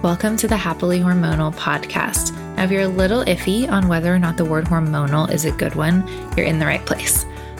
Welcome to the Happily Hormonal podcast. Now, if you're a little iffy on whether or not the word hormonal is a good one, you're in the right place.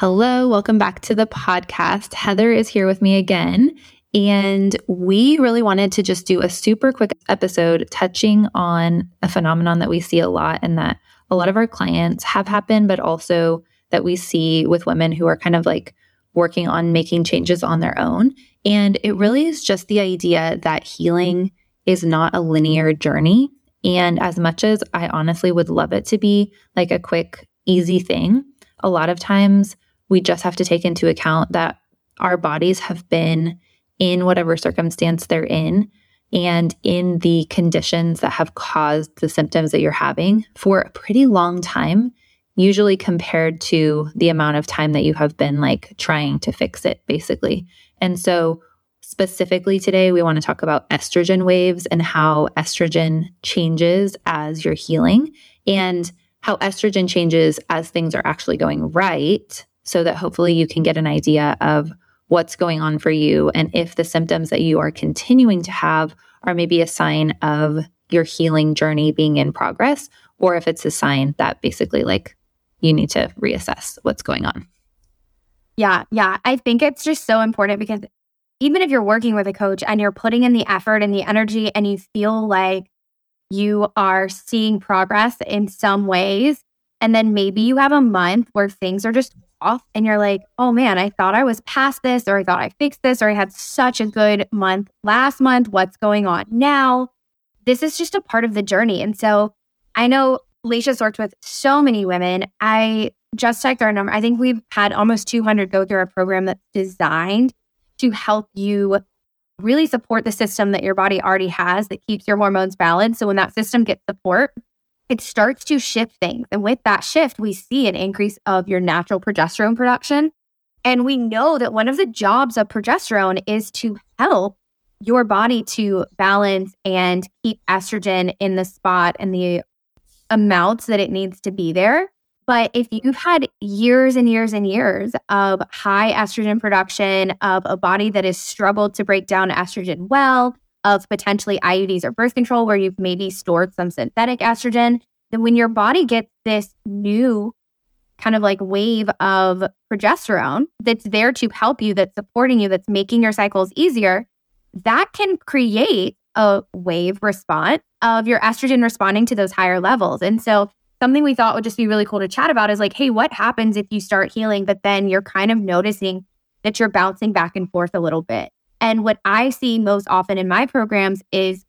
Hello, welcome back to the podcast. Heather is here with me again. And we really wanted to just do a super quick episode touching on a phenomenon that we see a lot and that a lot of our clients have happened, but also that we see with women who are kind of like working on making changes on their own. And it really is just the idea that healing is not a linear journey. And as much as I honestly would love it to be like a quick, easy thing, a lot of times we just have to take into account that our bodies have been in whatever circumstance they're in and in the conditions that have caused the symptoms that you're having for a pretty long time, usually compared to the amount of time that you have been like trying to fix it, basically. And so, specifically today, we want to talk about estrogen waves and how estrogen changes as you're healing and how estrogen changes as things are actually going right so that hopefully you can get an idea of what's going on for you and if the symptoms that you are continuing to have are maybe a sign of your healing journey being in progress or if it's a sign that basically like you need to reassess what's going on. Yeah, yeah. I think it's just so important because even if you're working with a coach and you're putting in the effort and the energy and you feel like you are seeing progress in some ways, and then maybe you have a month where things are just off and you're like, oh man, I thought I was past this, or I thought I fixed this, or I had such a good month last month. What's going on now? This is just a part of the journey. And so I know Leisha's worked with so many women. I just checked our number. I think we've had almost 200 go through our program that's designed to help you really support the system that your body already has that keeps your hormones balanced. So when that system gets support, it starts to shift things. And with that shift, we see an increase of your natural progesterone production. And we know that one of the jobs of progesterone is to help your body to balance and keep estrogen in the spot and the amounts that it needs to be there. But if you've had years and years and years of high estrogen production, of a body that has struggled to break down estrogen well, of potentially IUDs or birth control where you've maybe stored some synthetic estrogen, then when your body gets this new kind of like wave of progesterone that's there to help you, that's supporting you, that's making your cycles easier, that can create a wave response of your estrogen responding to those higher levels. And so something we thought would just be really cool to chat about is like, hey, what happens if you start healing, but then you're kind of noticing that you're bouncing back and forth a little bit? And what I see most often in my programs is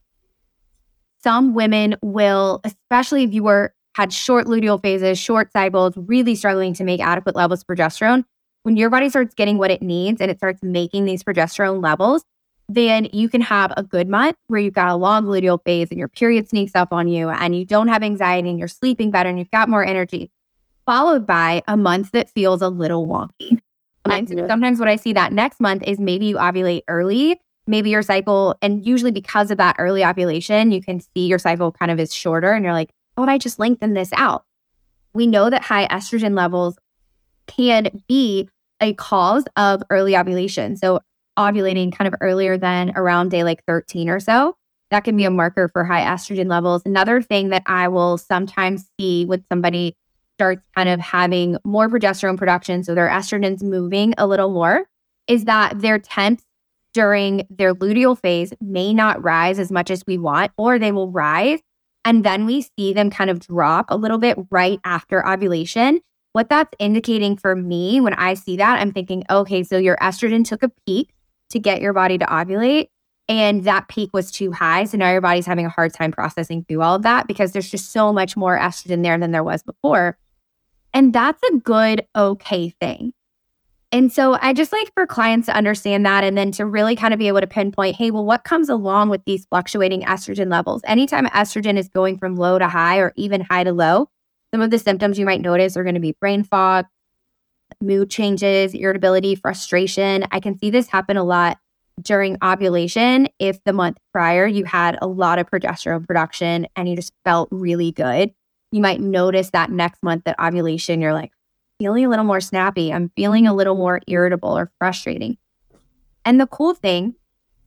some women will, especially if you were had short luteal phases, short cycles, really struggling to make adequate levels of progesterone, when your body starts getting what it needs and it starts making these progesterone levels, then you can have a good month where you've got a long luteal phase and your period sneaks up on you and you don't have anxiety and you're sleeping better and you've got more energy, followed by a month that feels a little wonky. Sometimes what I see that next month is maybe you ovulate early, maybe your cycle, and usually because of that early ovulation, you can see your cycle kind of is shorter and you're like, oh, I just lengthened this out. We know that high estrogen levels can be a cause of early ovulation. So ovulating kind of earlier than around day like 13 or so. That can be a marker for high estrogen levels. Another thing that I will sometimes see with somebody starts kind of having more progesterone production, so their estrogen's moving a little more, is that their temps during their luteal phase may not rise as much as we want, or they will rise, and then we see them kind of drop a little bit right after ovulation, what that's indicating for me when I see that, I'm thinking, okay, so your estrogen took a peak to get your body to ovulate. And that peak was too high. So now your body's having a hard time processing through all of that because there's just so much more estrogen there than there was before. And that's a good, okay thing. And so I just like for clients to understand that and then to really kind of be able to pinpoint, hey, well, what comes along with these fluctuating estrogen levels? Anytime estrogen is going from low to high or even high to low, some of the symptoms you might notice are going to be brain fog, mood changes, irritability, frustration. I can see this happen a lot during ovulation. If the month prior you had a lot of progesterone production and you just felt really good, you might notice that next month at ovulation, you're like feeling a little more snappy. I'm feeling a little more irritable or frustrating. And the cool thing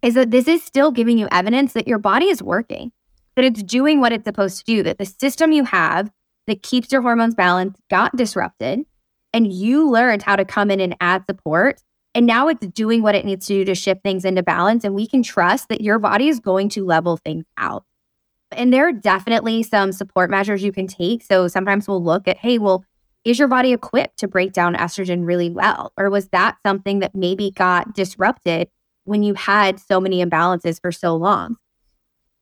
is that this is still giving you evidence that your body is working, that it's doing what it's supposed to do, that the system you have that keeps your hormones balanced got disrupted and you learned how to come in and add support. And now it's doing what it needs to do to shift things into balance. And we can trust that your body is going to level things out. And there are definitely some support measures you can take. So sometimes we'll look at, hey, well, is your body equipped to break down estrogen really well? Or was that something that maybe got disrupted when you had so many imbalances for so long?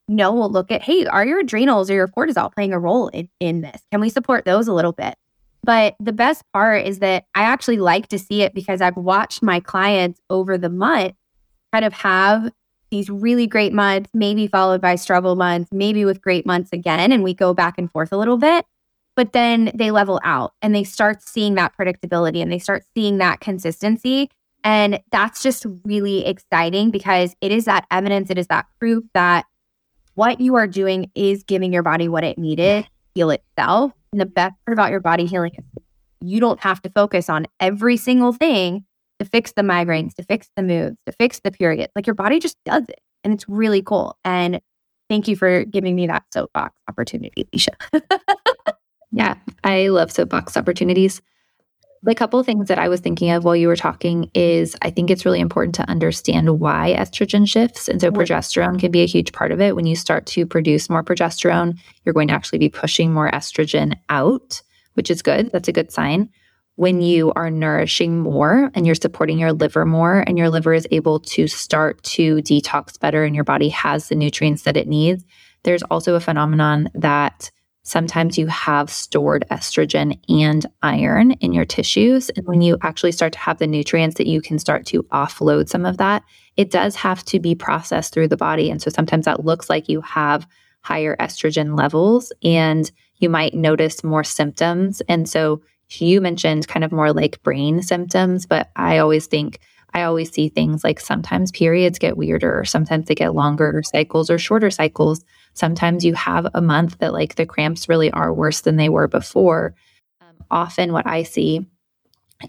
no, we'll look at, hey, are your adrenals or your cortisol playing a role in, in this? Can we support those a little bit? But the best part is that I actually like to see it because I've watched my clients over the month kind of have these really great months, maybe followed by struggle months, maybe with great months again. And we go back and forth a little bit. But then they level out and they start seeing that predictability and they start seeing that consistency. And that's just really exciting because it is that evidence, it is that proof that what you are doing is giving your body what it needed, heal itself. And the best part about your body healing is you don't have to focus on every single thing to fix the migraines, to fix the moods, to fix the period. Like your body just does it. And it's really cool. And thank you for giving me that soapbox opportunity, Leisha. yeah, I love soapbox opportunities. The couple things that I was thinking of while you were talking is I think it's really important to understand why estrogen shifts. And so progesterone can be a huge part of it. When you start to produce more progesterone, you're going to actually be pushing more estrogen out, which is good. That's a good sign. When you are nourishing more and you're supporting your liver more, and your liver is able to start to detox better and your body has the nutrients that it needs, there's also a phenomenon that Sometimes you have stored estrogen and iron in your tissues. And when you actually start to have the nutrients that you can start to offload some of that, it does have to be processed through the body. And so sometimes that looks like you have higher estrogen levels and you might notice more symptoms. And so you mentioned kind of more like brain symptoms, but I always think I always see things like sometimes periods get weirder, sometimes they get longer cycles or shorter cycles. Sometimes you have a month that like the cramps really are worse than they were before. Um, often, what I see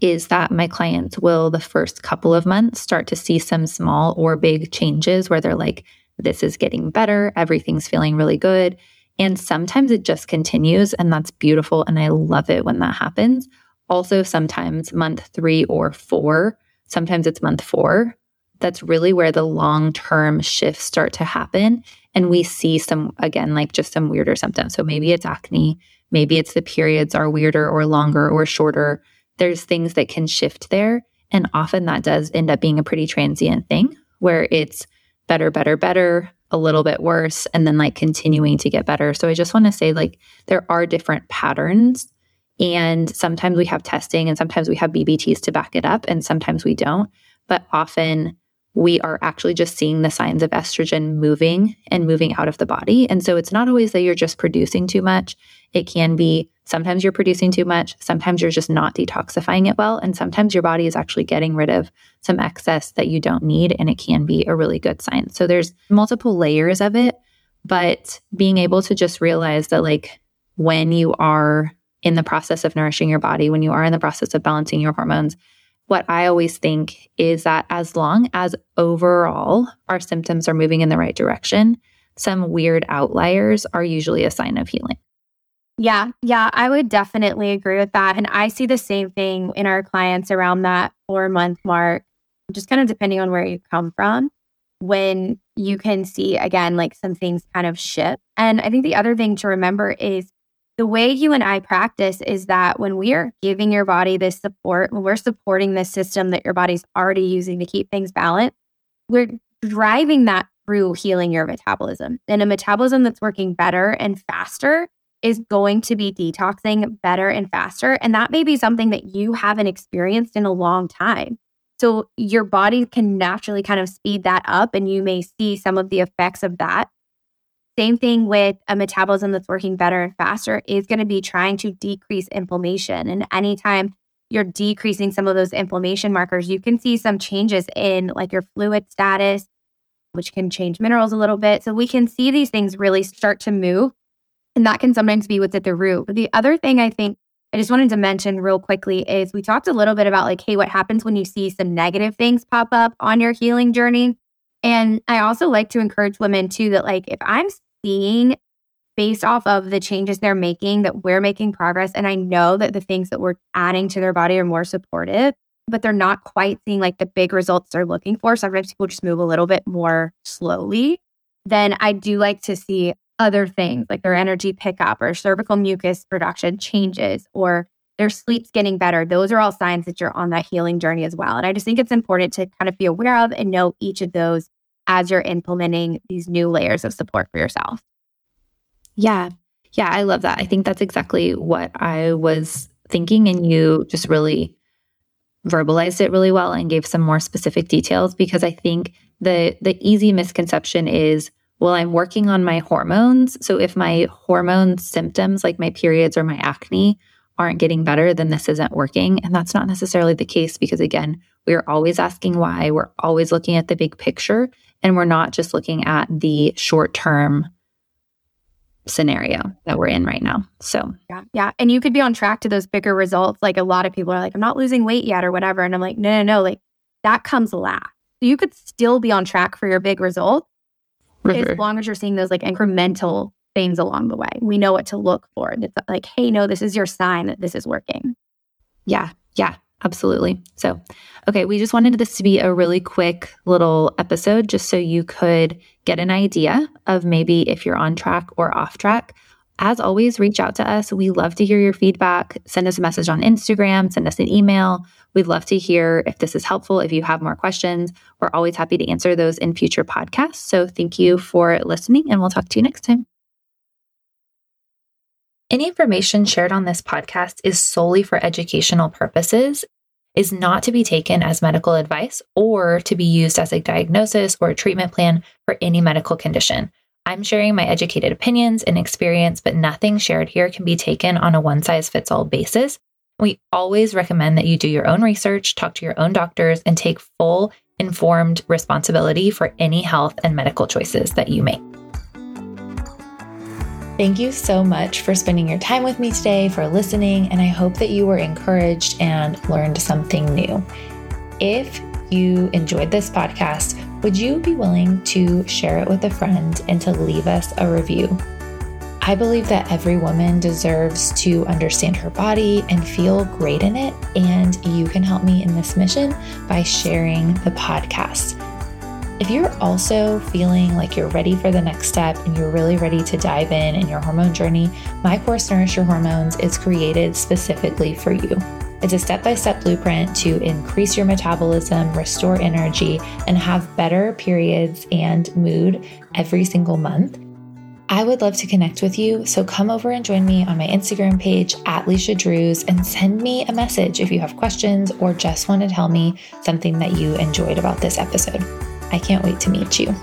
is that my clients will, the first couple of months, start to see some small or big changes where they're like, this is getting better, everything's feeling really good. And sometimes it just continues, and that's beautiful. And I love it when that happens. Also, sometimes month three or four, sometimes it's month four. That's really where the long term shifts start to happen. And we see some, again, like just some weirder symptoms. So maybe it's acne, maybe it's the periods are weirder or longer or shorter. There's things that can shift there. And often that does end up being a pretty transient thing where it's better, better, better, a little bit worse, and then like continuing to get better. So I just want to say, like, there are different patterns and sometimes we have testing and sometimes we have BBTs to back it up and sometimes we don't. But often we are actually just seeing the signs of estrogen moving and moving out of the body. And so it's not always that you're just producing too much. It can be sometimes you're producing too much, sometimes you're just not detoxifying it well, and sometimes your body is actually getting rid of some excess that you don't need. And it can be a really good sign. So there's multiple layers of it, but being able to just realize that, like, when you are in the process of nourishing your body, when you are in the process of balancing your hormones, what I always think is that as long as overall our symptoms are moving in the right direction, some weird outliers are usually a sign of healing. Yeah, yeah, I would definitely agree with that. And I see the same thing in our clients around that four month mark, just kind of depending on where you come from. when you can see again like some things kind of shift. And I think the other thing to remember is the way you and I practice is that when we are giving your body this support, when we're supporting this system that your body's already using to keep things balanced, we're driving that through healing your metabolism. And a metabolism that's working better and faster is going to be detoxing better and faster. And that may be something that you haven't experienced in a long time. So your body can naturally kind of speed that up, and you may see some of the effects of that same thing with a metabolism that's working better and faster is going to be trying to decrease inflammation. And anytime you're decreasing some of those inflammation markers, you can see some changes in like your fluid status, which can change minerals a little bit. So we can see these things really start to move. And that can sometimes be what's at the root. But the other thing I think I just wanted to mention real quickly is we talked a little bit about like, hey, what happens when you see some negative things pop up on your healing journey? And I also like to encourage women too that, like, if I'm seeing based off of the changes they're making that we're making progress, and I know that the things that we're adding to their body are more supportive, but they're not quite seeing like the big results they're looking for. Sometimes people just move a little bit more slowly. Then I do like to see other things like their energy pickup or cervical mucus production changes or their sleep's getting better. Those are all signs that you're on that healing journey as well. And I just think it's important to kind of be aware of and know each of those as you're implementing these new layers of support for yourself. Yeah. Yeah, I love that. I think that's exactly what I was thinking and you just really verbalized it really well and gave some more specific details because I think the the easy misconception is well I'm working on my hormones so if my hormone symptoms like my periods or my acne aren't getting better, then this isn't working. And that's not necessarily the case because, again, we're always asking why. We're always looking at the big picture and we're not just looking at the short term scenario that we're in right now. So, yeah. Yeah. And you could be on track to those bigger results. Like a lot of people are like, I'm not losing weight yet or whatever. And I'm like, no, no, no. Like that comes last. So you could still be on track for your big results as long as you're seeing those like incremental things along the way. We know what to look for. It's like, hey, no, this is your sign that this is working. Yeah. Yeah. Absolutely. So, okay, we just wanted this to be a really quick little episode just so you could get an idea of maybe if you're on track or off track. As always, reach out to us. We love to hear your feedback. Send us a message on Instagram, send us an email. We'd love to hear if this is helpful. If you have more questions, we're always happy to answer those in future podcasts. So, thank you for listening, and we'll talk to you next time. Any information shared on this podcast is solely for educational purposes, is not to be taken as medical advice or to be used as a diagnosis or a treatment plan for any medical condition. I'm sharing my educated opinions and experience, but nothing shared here can be taken on a one size fits all basis. We always recommend that you do your own research, talk to your own doctors, and take full informed responsibility for any health and medical choices that you make. Thank you so much for spending your time with me today, for listening, and I hope that you were encouraged and learned something new. If you enjoyed this podcast, would you be willing to share it with a friend and to leave us a review? I believe that every woman deserves to understand her body and feel great in it, and you can help me in this mission by sharing the podcast. If you're also feeling like you're ready for the next step and you're really ready to dive in in your hormone journey, my course Nourish Your Hormones is created specifically for you. It's a step by step blueprint to increase your metabolism, restore energy, and have better periods and mood every single month. I would love to connect with you, so come over and join me on my Instagram page at Leisha Drews and send me a message if you have questions or just want to tell me something that you enjoyed about this episode. I can't wait to meet you.